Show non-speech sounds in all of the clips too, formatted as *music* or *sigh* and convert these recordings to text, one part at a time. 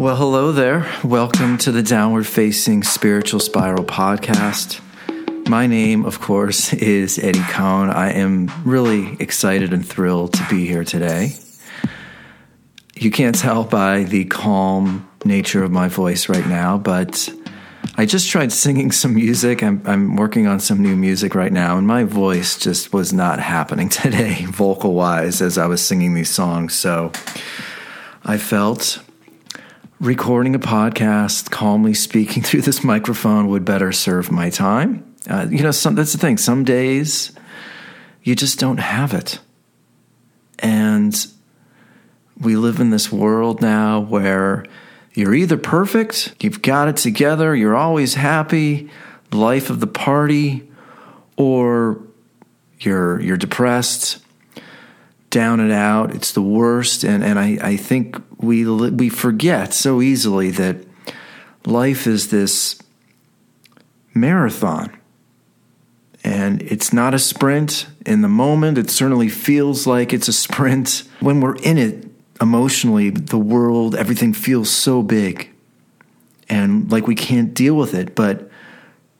Well, hello there. Welcome to the Downward Facing Spiritual Spiral podcast. My name, of course, is Eddie Cohn. I am really excited and thrilled to be here today. You can't tell by the calm nature of my voice right now, but I just tried singing some music. I'm, I'm working on some new music right now, and my voice just was not happening *laughs* today, vocal wise, as I was singing these songs. So I felt recording a podcast, calmly speaking *laughs* through this microphone would better serve my time. Uh, you know, some, that's the thing. Some days you just don't have it. And we live in this world now where you're either perfect, you've got it together, you're always happy, life of the party, or you're you're depressed, down and out. It's the worst, and and I I think we we forget so easily that life is this marathon. And it's not a sprint in the moment. It certainly feels like it's a sprint. When we're in it emotionally, the world, everything feels so big and like we can't deal with it. But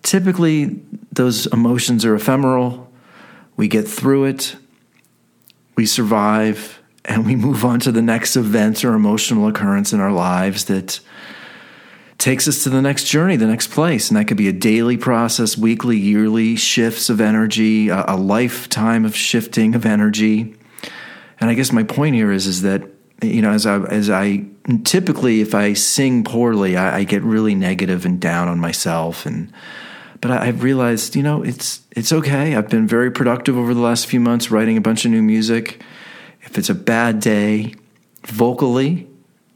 typically, those emotions are ephemeral. We get through it, we survive, and we move on to the next event or emotional occurrence in our lives that takes us to the next journey, the next place. And that could be a daily process, weekly, yearly shifts of energy, a, a lifetime of shifting of energy. And I guess my point here is, is that, you know, as I, as I typically, if I sing poorly, I, I get really negative and down on myself. And, but I, I've realized, you know, it's, it's okay. I've been very productive over the last few months, writing a bunch of new music. If it's a bad day vocally,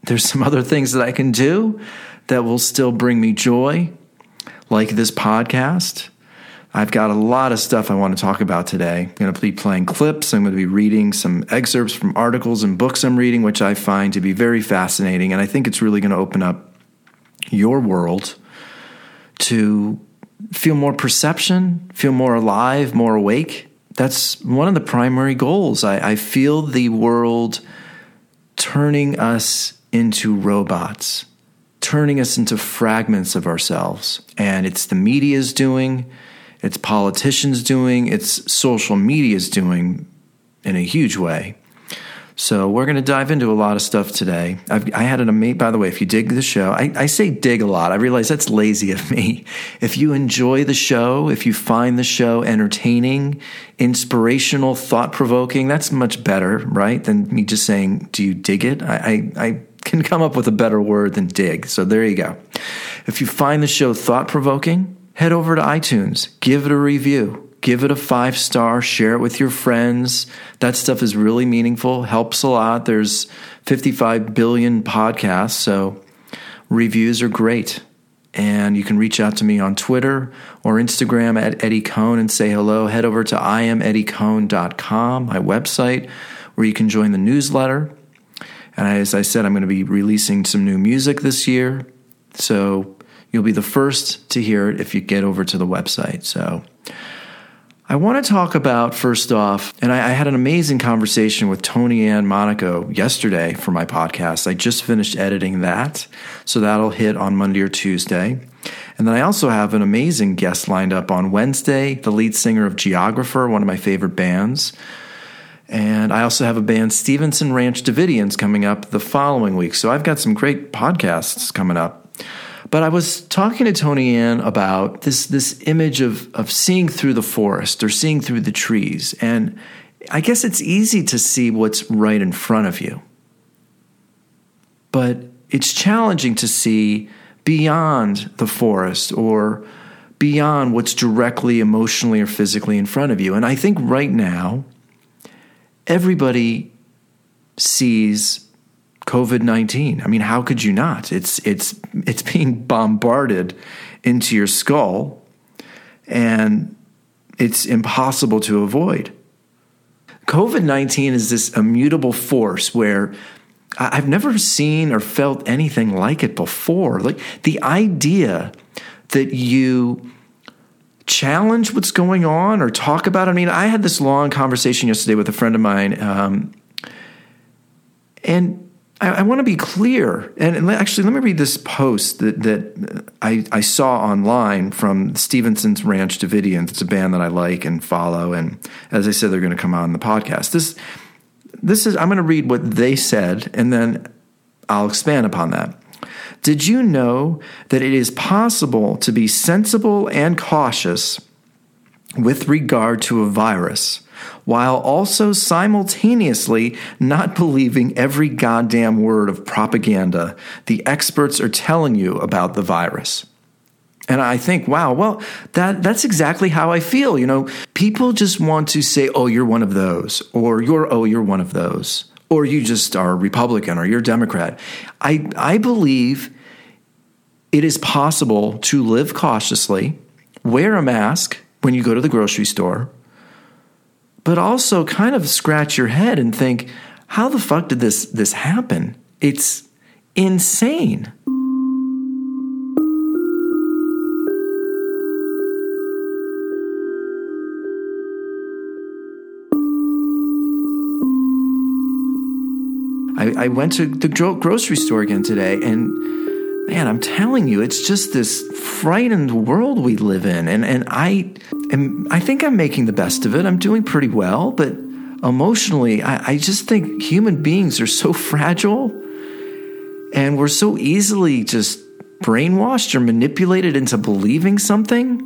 there's some other things that I can do that will still bring me joy, like this podcast. I've got a lot of stuff I want to talk about today. I'm going to be playing clips. I'm going to be reading some excerpts from articles and books I'm reading, which I find to be very fascinating. And I think it's really going to open up your world to feel more perception, feel more alive, more awake. That's one of the primary goals. I, I feel the world turning us into robots, turning us into fragments of ourselves. And it's the media's doing, it's politicians doing, it's social media's doing in a huge way. So we're going to dive into a lot of stuff today. I've, i had an amazing, by the way, if you dig the show, I, I, say dig a lot. I realize that's lazy of me. If you enjoy the show, if you find the show entertaining, inspirational, thought provoking, that's much better, right? Than me just saying, do you dig it? I, I, I can come up with a better word than dig. So there you go. If you find the show thought provoking, head over to iTunes, give it a review give it a five star, share it with your friends. That stuff is really meaningful, helps a lot. There's 55 billion podcasts, so reviews are great. And you can reach out to me on Twitter or Instagram at Eddie Cohn and say hello. Head over to IamEddieCohn.com, my website, where you can join the newsletter. And as I said, I'm going to be releasing some new music this year. So you'll be the first to hear it if you get over to the website. So I want to talk about first off, and I, I, had an amazing conversation with Tony Ann Monaco yesterday for my podcast. I just finished editing that, so that'll hit on Monday or Tuesday. And then I also have an amazing guest lined up on Wednesday, the lead singer of Geographer, one of my favorite bands. And I also have a band, Stevenson Ranch Davidians, coming up the following week. So I've got some great podcasts coming up. But I was talking to Tony Ann about this this image of of seeing through the forest or seeing through the trees. And I guess it's easy to see what's right in front of you. But it's challenging to see beyond the forest or beyond what's directly emotionally or physically in front of you. And I think right now, everybody sees COVID 19. I mean, how could you not? It's, it's, it's *laughs* being bombarded into your skull, and it's impossible to avoid. COVID 19 is this immutable force where I've never seen or felt anything like it before. Like the idea that you challenge what's going on or talk about. It. I mean, I had this long conversation yesterday with a friend of mine, um, and I, I want to be clear. And, and, actually, let me read this post that, that I, I saw online from Stevenson's Ranch Davidians. It's a band that I like and follow. And as I said, they're going to come on the podcast. This, this is, I'm going to read what they said, and then I'll expand upon that. Did you know that it is possible to be sensible and cautious with regard to a virus while also simultaneously not believing every goddamn word of propaganda the experts are telling you about the virus. And I think, wow, well, that, that's exactly how I feel. You know, people just want to say, oh, you're one of those, or you're, oh, you're one of those, or you just are Republican or you're Democrat. I, I believe it is possible to live cautiously, wear a mask when you go to the grocery store, but also kind of scratch your head and think, how the fuck did this this happen? It's insane. I, I went to the grocery store again today and man, I'm telling you, it's just this frightened world we live in. And, and I am, I think I'm making the best of it. I'm doing pretty well, but emotionally, I, I just think human beings are so *laughs* fragile and we're so easily just brainwashed or manipulated into believing something.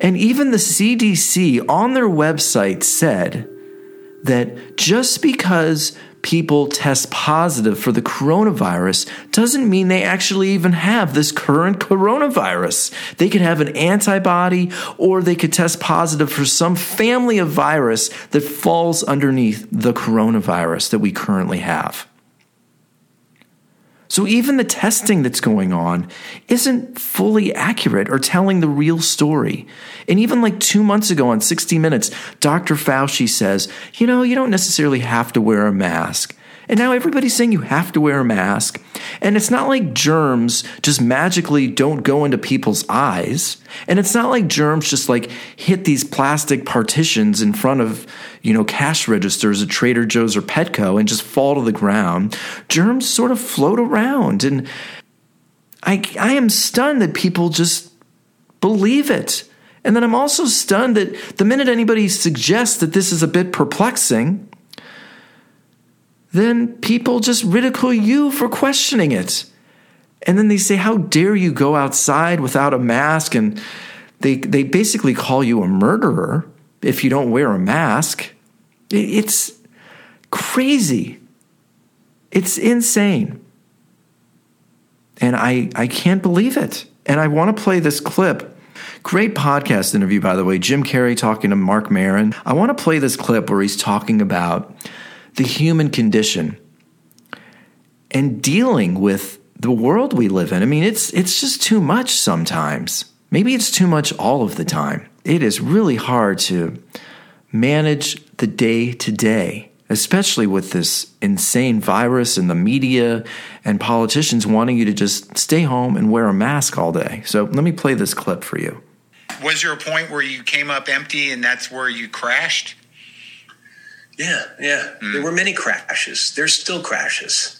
And even the CDC on their website said that just because people test positive for the coronavirus doesn't mean they actually even have this current coronavirus. They could have an antibody or they could test positive for some family of virus that falls underneath the coronavirus that we currently have. So even the testing that's going on isn't fully accurate or telling the real story. And even like two months ago on 60 Minutes, Dr. Fauci says, you know, you don't necessarily have to wear a mask. And now everybody's saying you have to wear a mask. And it's not like germs just magically don't go into people's eyes. And it's not like germs just like hit these plastic partitions in front of, you know, cash registers at Trader Joe's or Petco and just fall to the ground. Germs sort of float around. And I, I am stunned that people just believe it. And then I'm also stunned that the minute anybody suggests that this is a bit perplexing, then people just ridicule you for questioning it. And then they say, How dare you go outside without a mask? And they, they basically call you a murderer if you don't wear a mask. It's crazy. It's insane. And I, I can't believe it. And I want to play this clip. Great podcast interview, by the way. Jim Carrey talking to Marc Maron. I want to play this clip where he's talking about the human condition and dealing with the world we live in. I mean, it's it's just too much sometimes. Maybe it's too much all of the time. It is really hard to manage the day to day, especially with this insane virus and the media and politicians wanting you to just stay home and wear a mask all day. So, let me play this clip for you. Was there a point where you came up empty and that's where you crashed? Yeah, yeah. Mm. There were many crashes. There's still crashes.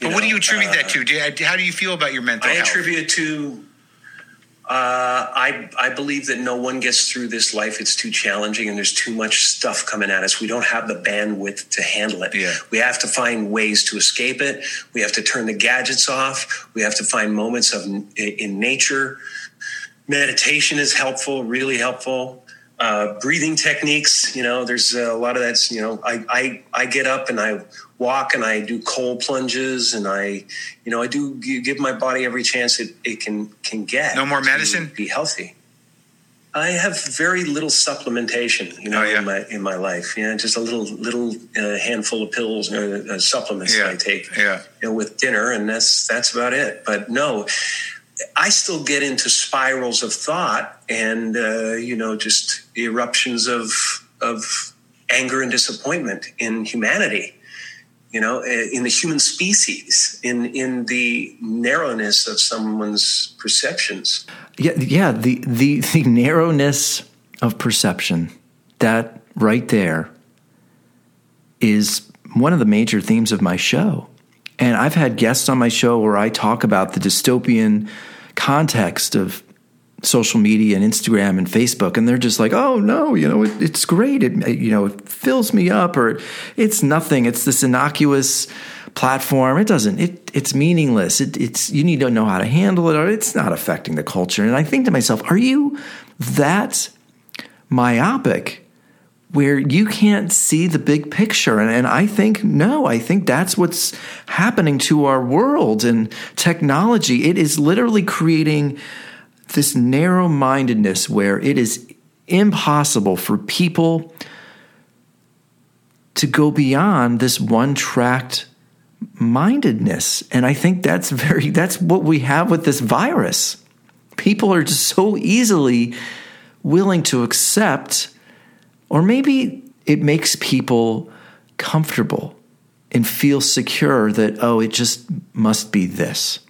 But what do you attribute uh, that to? Do, you, how do you feel about your mental I health? attribute it to. Uh, I I believe that no one gets through this life. It's too challenging, and there's too much stuff coming at us. We don't have the bandwidth to handle it. Yeah. We have to find ways to escape it. We have to turn the gadgets off. We have to find moments of in nature. Meditation is helpful, really helpful uh, breathing techniques. You know, there's a lot of that's, you know, I, I, I get up and I walk and I do cold plunges and I, you know, I do give my body every chance it, it can, can get. No more medicine? Be healthy. I have very little supplementation, you know, oh, yeah. in my in my life. Yeah, you know, just a little little uh, handful of pills or uh, supplements yeah. I take, yeah. you know, with dinner, and that's that's about it. But no, I still get into spirals of thought and uh, you know just eruptions of of anger and disappointment in humanity you know in the human species in in the narrowness of someone's perceptions yeah yeah the the *laughs* the narrowness of perception that right there is one of the major themes of my show. And I've had guests on my show where I talk about the dystopian context of social media and Instagram and Facebook, and they're just like, "Oh no, you know, it, it's great. It you know, it fills me up, or it's nothing. It's this innocuous platform. It doesn't. It it's meaningless. It, it's you need to know how to handle it, or it's not affecting the culture." And I think to myself, "Are you that myopic?" Where you can't see the big picture. And, and I think, no, I think that's what's happening to our world and technology. It is literally creating this narrow mindedness where it is impossible for people to go beyond this one tracked mindedness. And I think that's very, that's what we have with this virus. People are just so easily willing to accept, or maybe it makes people comfortable and feel secure that, oh, it just must be this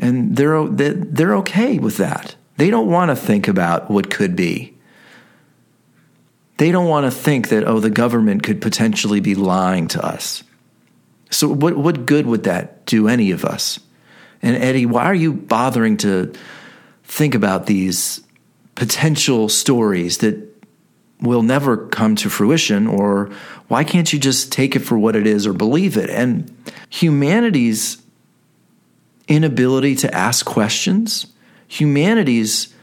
and they're they're okay with that. They don't want to think about what could be. They don't want to think that oh the government could potentially be lying to us. So what what good would that do any of us? And Eddie, why are you bothering to think about these potential stories that will never come to fruition or why can't you just take it for what it is or believe it? And humanity's inability to ask questions, humanity's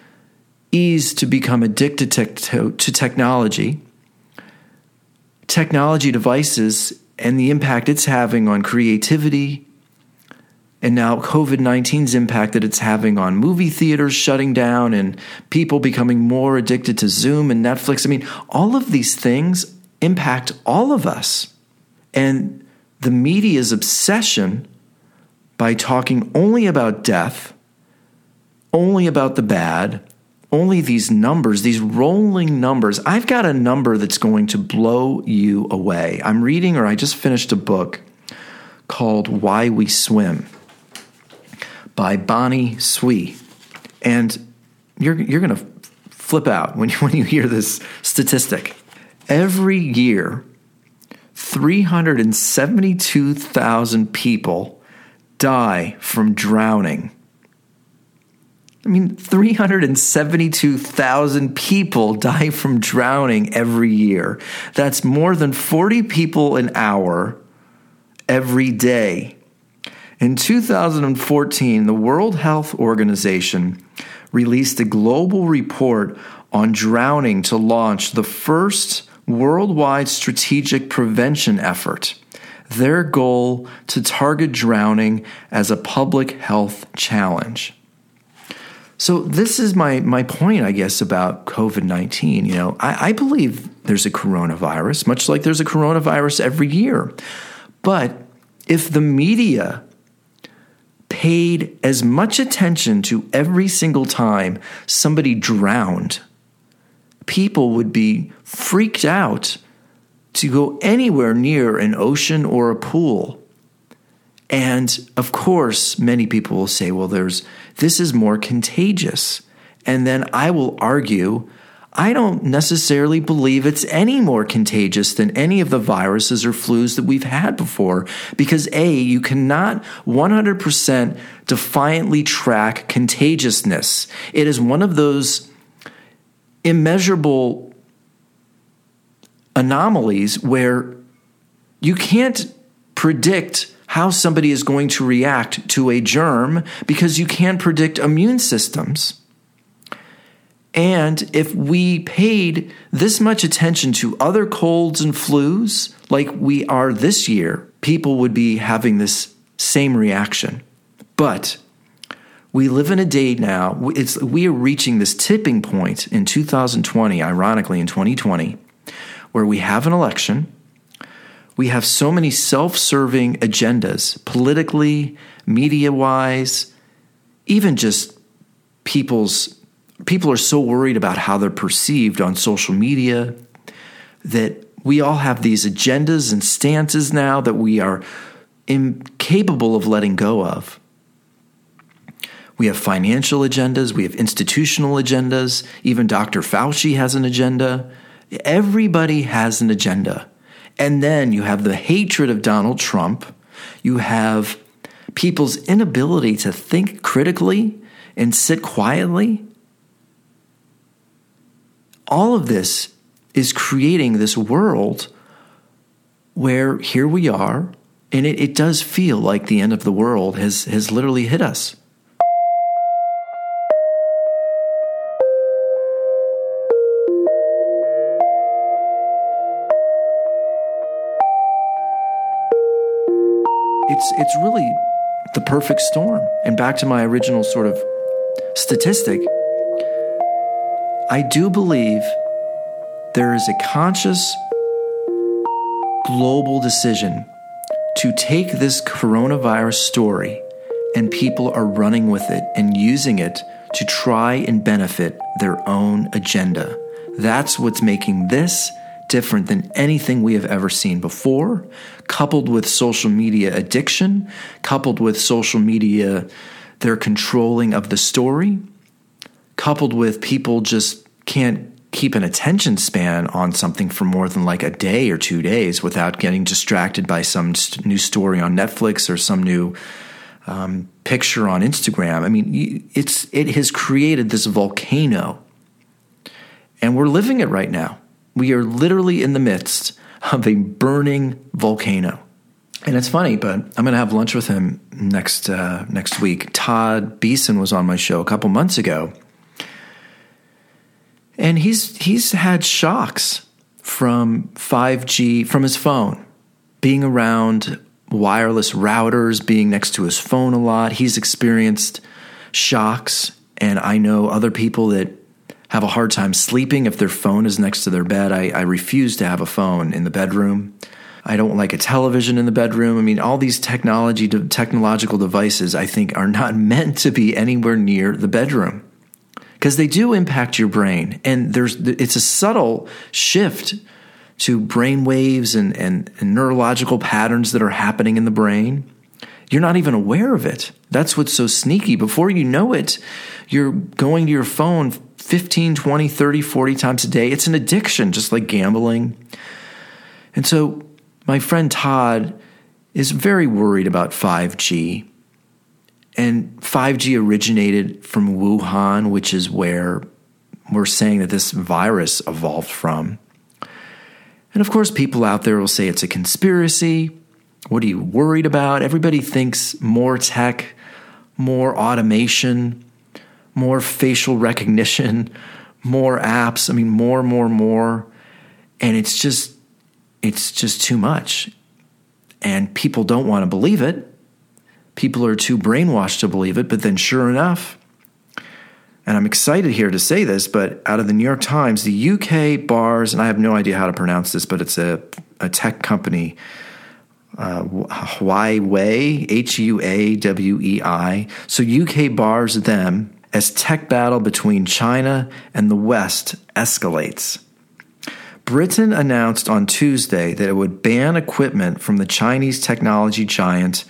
ease to become addicted to, to, technology, technology devices, and the impact it's having on creativity, and now COVID 19's impact that it's having on movie theaters shutting down and people becoming more addicted to Zoom and Netflix. I mean, all of these things impact all of us. And the media's obsession by talking only about death, only about the bad, only these numbers, these rolling numbers. I've got a number that's going to blow you away. I'm reading, or I just finished a book called Why We Swim by Bonnie Tsui. And you're, you're going to flip out when you, *laughs* when you hear this statistic. Every year, 372,000 people die from drowning. I mean, 372,000 people die from drowning every year. That's more than 40 people an hour every day. In 2014, the World Health Organization released a global report on drowning to launch the first worldwide strategic prevention effort their goal to target drowning as a public health challenge. So this is my my point, I guess, about COVID nineteen. You know, I, I believe there's a coronavirus, much like there's a coronavirus every year. But if the media paid as much attention to every single time somebody drowned, people would be freaked out to go anywhere near an ocean or a pool. And of course, many people will say, well, there's this is more contagious. And then I will argue, I don't necessarily believe it's any more contagious than any of the viruses or flus that we've had before. Because A, you cannot 100% defiantly track contagiousness. It is one of those immeasurable anomalies where you can't predict how somebody is going to react to a germ because you can't predict immune systems. And if we paid this much attention to other colds and flus like we are this year, people would be having this same reaction. But we live in a day now, it's, we are reaching this tipping point in 2020, ironically, in 2020, where we have an election, we have so many self serving agendas, politically, media wise, even just people's. People are so worried about how they're perceived on social media that we all have these agendas and stances now that we are incapable of letting go of. We have financial agendas, we have institutional agendas, even Dr. Fauci has an agenda. Everybody has an agenda. And then you have the hatred of Donald Trump. You have people's inability to think critically and sit quietly. All of this is creating this world where here we are, and it, it does feel like the end of the world has, has literally hit us. it's it's really the perfect storm. And back to my original sort of statistic, I do believe there is a conscious global decision to take this coronavirus story and people are running with it and using it to try and benefit their own agenda. That's what's making this different than anything we have ever seen before, coupled with social media addiction, coupled with social media, their controlling of the story, coupled with people just can't keep an attention span on something for more than like a day or two days without getting distracted by some new story on Netflix or some new um, picture on Instagram. I mean, it's it has created this volcano, and we're living it right now. We are literally in the midst of a burning volcano. And it's funny, but I'm going to have lunch with him next uh, next week. Todd Beeson was on my show a couple months ago, and he's he's had shocks from 5G from his phone, being around wireless routers, being next to his phone a lot. He's experienced shocks, and I know other people that have a hard time sleeping if their phone is next to their bed. I, I refuse to have a phone in the bedroom. I don't like a television in the bedroom. I mean, all these technology technological devices I think are not *laughs* meant to be anywhere near the bedroom because they do impact your brain and there's it's a subtle shift to brain waves and, and, and neurological patterns that are happening in the brain. You're not even aware of it. That's what's so sneaky. Before you know it, you're going to your phone 15, 20, 30, 40 times a day. It's an addiction, just like gambling. And so, my friend Todd is very worried about 5G. And 5G originated from Wuhan, which is where we're saying that this virus evolved from. And of course, people out there will say it's a conspiracy. What are you worried about? Everybody thinks more tech, more automation, more facial recognition, *laughs* more apps. I mean, more, more, more. And it's just, it's just too much. And people don't want to believe it. People are too brainwashed to believe it. But then, sure enough, and I'm excited here to say this, but out of the New York Times, the UK bars, and I have no idea how to pronounce this, but it's a, a tech company, uh, Huawei, H U A W E I. So UK bars them as tech battle between China and the West escalates. Britain announced on Tuesday that it would ban equipment from the Chinese technology giant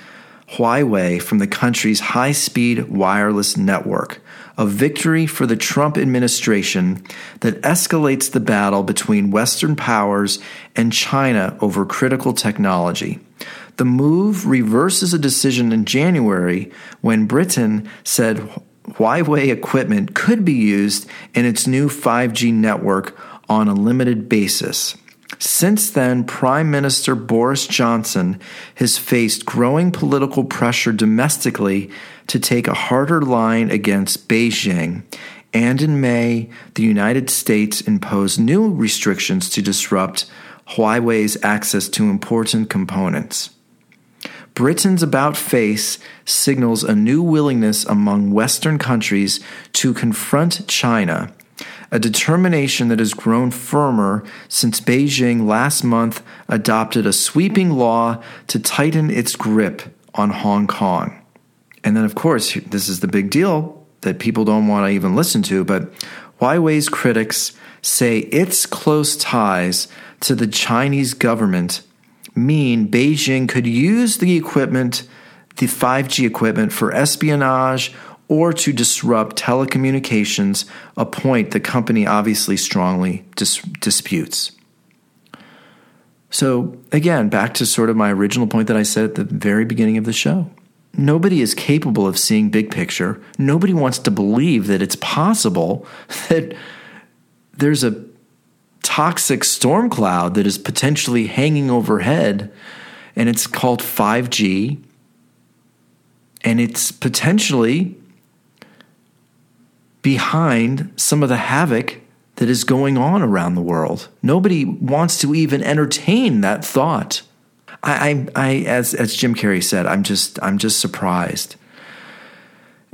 Huawei from the country's high speed wireless network, a victory for the Trump administration that escalates the battle between Western powers and China over critical technology. The move reverses a decision in January when Britain said Huawei equipment could be used in its new 5G network on a limited basis. Since then, Prime Minister Boris Johnson has faced growing political pressure domestically to take a harder line against Beijing. And in May, the United States imposed new restrictions to disrupt Huawei's access to important components. Britain's about face signals a new willingness among Western countries to confront China, a determination that has grown firmer since Beijing last month adopted a sweeping law to tighten its grip on Hong Kong. And then, of course, this is the big deal that people don't want to even listen to, but Huawei's critics say its close ties to the Chinese government mean Beijing could use the equipment, the 5G equipment, for espionage or to disrupt telecommunications, a point the company obviously strongly dis- disputes. So, again, back to sort of my original point that I said at the very beginning of the show. Nobody is capable of seeing big picture. Nobody wants to believe that it's possible *laughs* that there's a toxic storm cloud that is potentially hanging overhead and it's called 5G and it's potentially behind some of the havoc that is going on around the world. Nobody wants to even entertain that thought. I, I, I, as as Jim Carrey said, I'm just I'm just surprised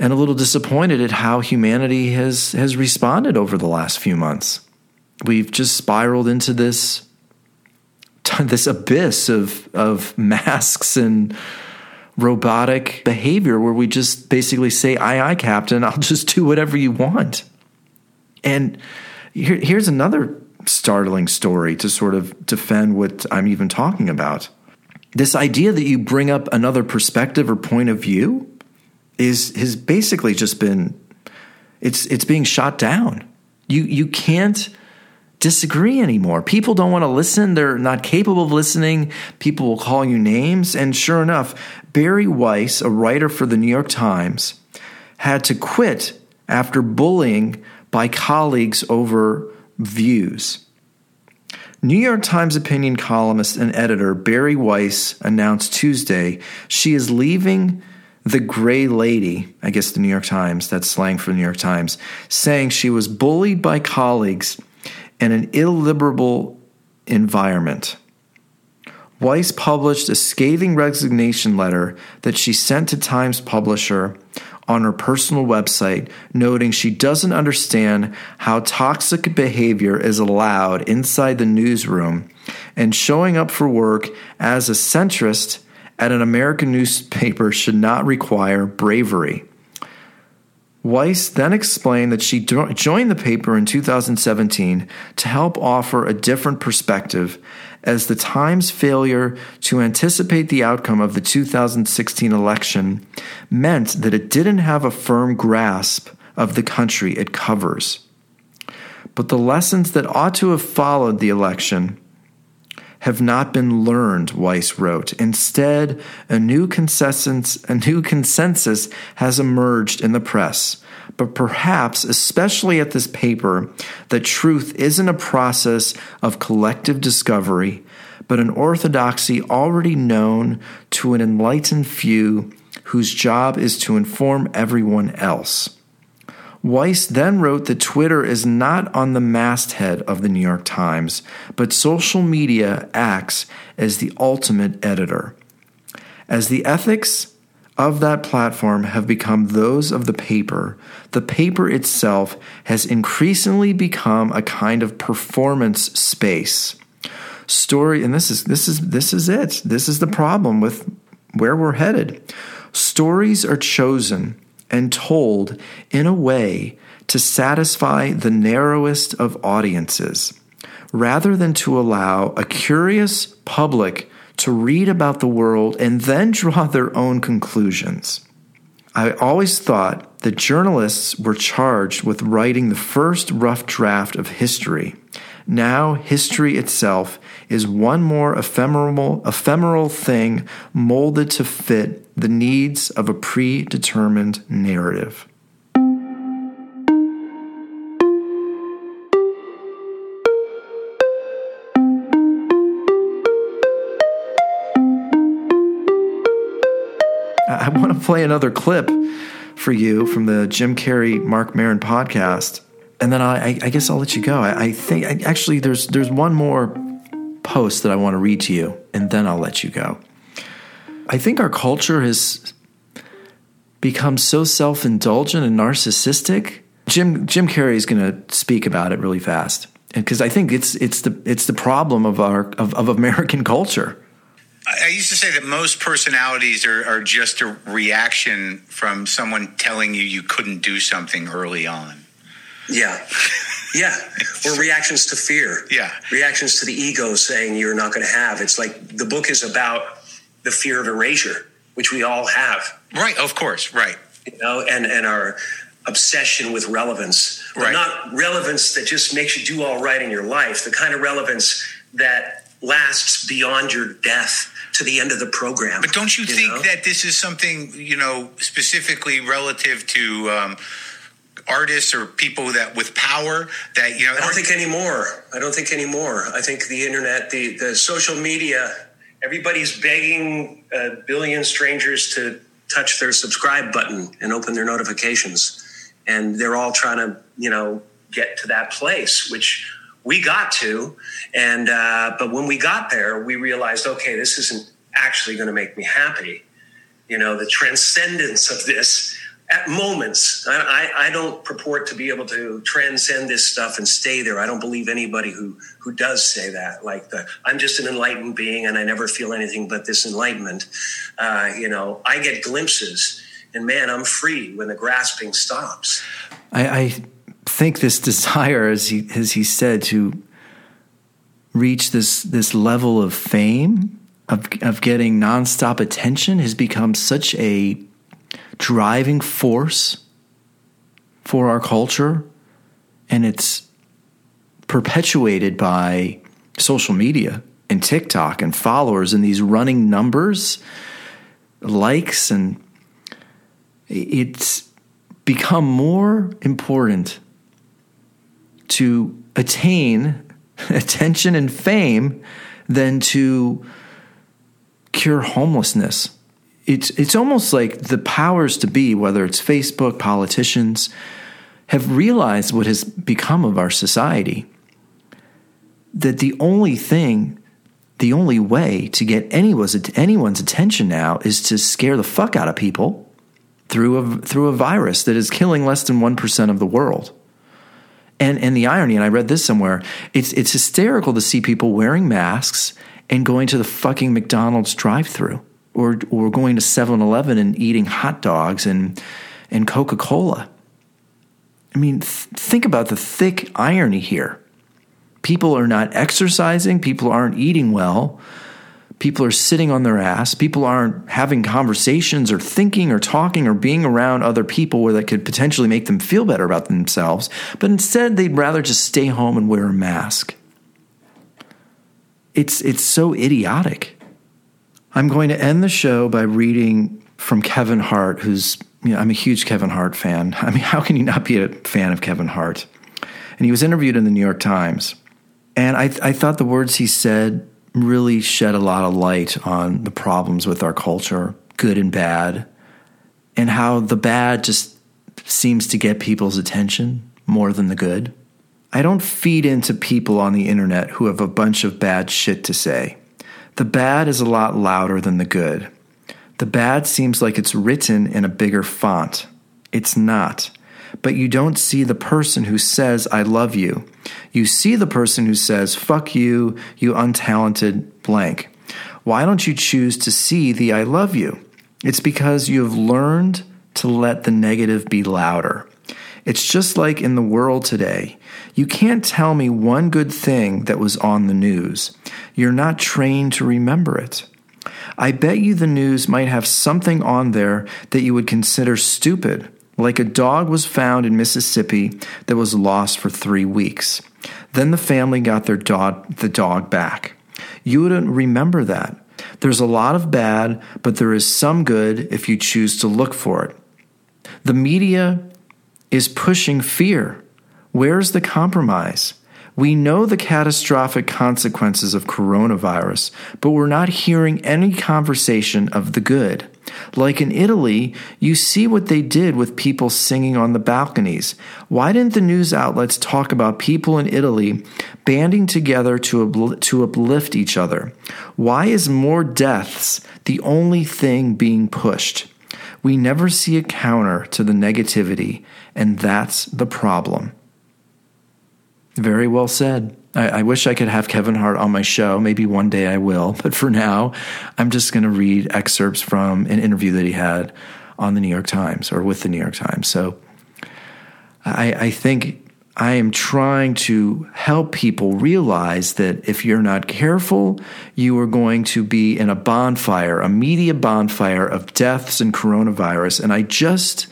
and a little disappointed at how humanity has has responded over the last few months. We've just spiraled into this *laughs* this abyss of of masks and robotic behavior where we just basically say, "Aye, aye, Captain. I'll *laughs* just do whatever you want." And here, here's another startling story to sort of defend what I'm even talking about. This idea that you bring up another perspective or point of view is has basically just been it's it's being shot down. You you can't disagree anymore. People don't want to listen. They're not capable of listening. People will call you names. And sure enough, Bari Weiss, a writer for the New York Times, had to quit after bullying by colleagues over views. New York Times opinion columnist and editor Bari Weiss announced Tuesday she is leaving the Gray Lady, I guess the New York Times, that's slang for the New York Times, saying she was bullied by colleagues in an illiberal environment. Weiss published a scathing resignation letter that she sent to Times publisher on her personal website, noting she doesn't understand how toxic behavior is allowed inside the newsroom and showing up for work as a centrist at an American newspaper should not require bravery. Weiss then explained that she joined the paper in 2017 to help offer a different perspective as the Times' failure to anticipate the outcome of the 2016 election meant that it didn't have a firm grasp of the country it covers. But the lessons that ought to have followed the election have not been learned, Weiss wrote. Instead, a new consensus, a new consensus has emerged in the press. But perhaps, especially at this paper, that truth isn't a process of collective discovery, but an orthodoxy already known to an enlightened few whose job is to inform everyone else. Weiss then wrote that Twitter is not on the masthead of the New York Times, but social media acts as the ultimate editor. As the ethics of that platform have become those of the paper, the paper itself has increasingly become a kind of performance space. Story and this is this is this is it. This is the problem with where we're headed. Stories are chosen and told in a way to satisfy the narrowest of audiences, rather than to allow a curious public to read about the world and then draw *laughs* their own conclusions. I always thought that journalists were charged with writing the first rough draft of history. Now, history itself is one more ephemeral, ephemeral thing molded to fit the needs of a predetermined narrative. I want to play another clip for you from the Jim Carrey Marc Maron podcast, and then I, I guess I'll let you go. I, I think actually there's there's one more post that I want to read to you, and then I'll let you go. I think our culture has become so self indulgent and narcissistic. Jim Jim Carrey is going to speak about it really fast because I think it's it's the it's the problem of our of, of American *laughs* culture. I used to say that most personalities are, are just a reaction from someone telling you you couldn't do something early on. Yeah. *laughs* Yeah. Or reactions to fear. Yeah. Reactions to the ego saying you're not going to have. It's like the book is about the fear of erasure, which we all have. Right, of course, right. You know, and and our obsession with relevance, right. not relevance that just makes you do all right in your life, the kind of relevance that lasts beyond your death to the end of the program. But don't you, you think know? that this is something, you know, specifically relative to um, artists or people that with power that, you know, I don't think anymore. I don't think anymore. I think the internet, the, the social media, everybody's begging a billion strangers to touch their subscribe button and open their notifications. And they're all trying to, you know, get to that place, which we got to. And, uh, but when we got there, we realized, okay, this isn't actually going to make me happy. You know, the transcendence of this at moments. I, I, don't purport to be able to transcend this stuff and stay there. I don't believe anybody who who does say that. Like the, I'm just an enlightened being and I never feel anything but this enlightenment. Uh, you know, I get glimpses, and man, I'm free when the grasping stops. I, I think this desire, as he as he said, to reach this this level of fame of of getting nonstop attention has become such a driving force for our culture, and it's perpetuated by social media and TikTok and followers and these running numbers, likes, and it's become more important to attain *laughs* attention and fame than to cure homelessness. It's it's almost like the powers to be, whether it's Facebook, politicians, have realized what has become of our society. That the only thing, the only way to get anyone's anyone's attention now is to scare the fuck out of people through a through a virus that is killing less than one percent of the world. And and the irony, and I read this somewhere, it's it's hysterical to see people wearing masks and going to the fucking McDonald's drive-through or or going to 7-Eleven and eating hot dogs and and Coca-Cola. I mean, th- think about the thick irony here. People are not exercising, people aren't eating well, people are sitting on their ass, people aren't having conversations or thinking or talking or being around other people where that could potentially make them feel better about themselves, but instead they'd rather just stay home and wear a mask. It's it's so idiotic. I'm going to end the show by reading from Kevin Hart, who's you know, I'm a huge Kevin Hart fan. *laughs* I mean, how can you not be a fan of Kevin Hart? And he was interviewed in the New York Times. And I, I thought the words he said really shed a lot of light on the problems with our culture, good and bad, and how the bad just seems to get people's attention more than the good. I don't feed into people on the internet who have a bunch of bad shit to say. The bad is a lot louder than the good. The bad seems like it's written in a bigger font. It's not. But you don't see the person who says, I love you. You see the person who says, fuck you, you untalented blank. Why don't you choose to see the I love you? It's because you have learned to let the negative be louder. It's just like in the world today. You can't tell me one good thing that was on the news. You're not trained to remember it. I bet you the news might have something on there that you would consider stupid, like a dog was found in Mississippi that was lost for three weeks. Then the family got their dog, the dog back. You wouldn't remember that. There's a lot of bad, but there is some good if you choose to look for it. The media is pushing fear. Where's the compromise? We know the catastrophic consequences of coronavirus, but we're not hearing any conversation of the good. Like in Italy, you see what they did with people singing on the balconies. Why didn't the news outlets talk about people in Italy banding together to, to uplift each other? Why is more deaths the only thing being pushed? We never see a counter to the negativity, and that's the problem. Very well said. I, I, wish I could have Kevin Hart on my show. Maybe one day I will. *laughs* But for now, I'm just going to read excerpts from an interview that he had on the New York Times or with the New York Times. So I, I think I am trying to help people realize that if you're not careful, you are going to be in a bonfire, a media bonfire of deaths and coronavirus. And I just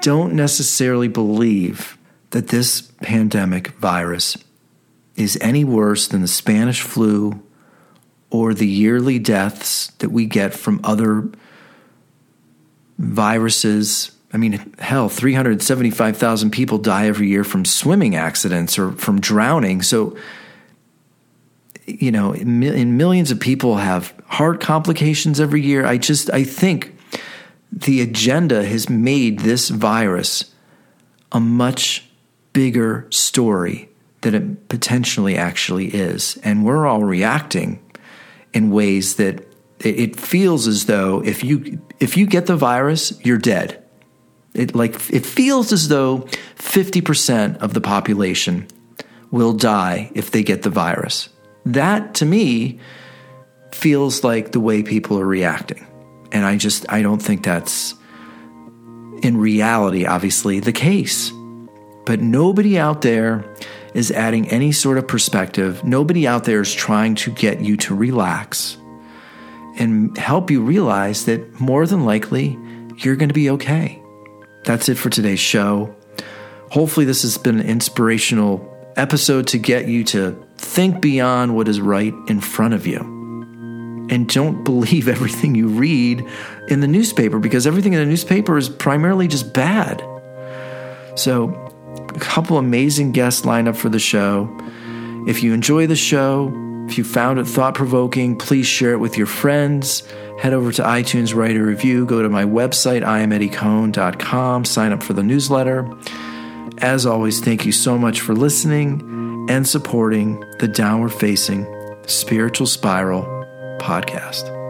don't necessarily believe that this pandemic virus is any worse than the Spanish flu or the yearly deaths that we get from other viruses. I mean, hell, 375,000 people die every year from swimming accidents or from drowning. So, you know, in millions of people have heart complications every year. I just, I think the agenda has made this virus a much bigger story than it potentially actually is. And we're all reacting in ways that it feels as though if you if you get the virus, you're dead. It like it feels as though 50% of the population will die if they get the virus. That to me feels like the way people are reacting. And I just I don't think that's in reality obviously the case. But nobody out there is adding any sort of perspective. Nobody out there is trying to get you to relax and help you realize that more than likely you're going to be okay. That's it for today's show. Hopefully, this has been an inspirational episode to get you to think beyond what is right in front of you. And don't believe everything you read in the newspaper because everything in the newspaper is primarily just bad. So, a couple amazing guests lined up for the show. If you enjoy the show, if you found it thought provoking, please share it with your friends. Head over to iTunes, write a review, go to my website, iameddiecohn.com, sign up for the newsletter. As always, thank you so much for listening and supporting the Downward Facing Spiritual Spiral podcast.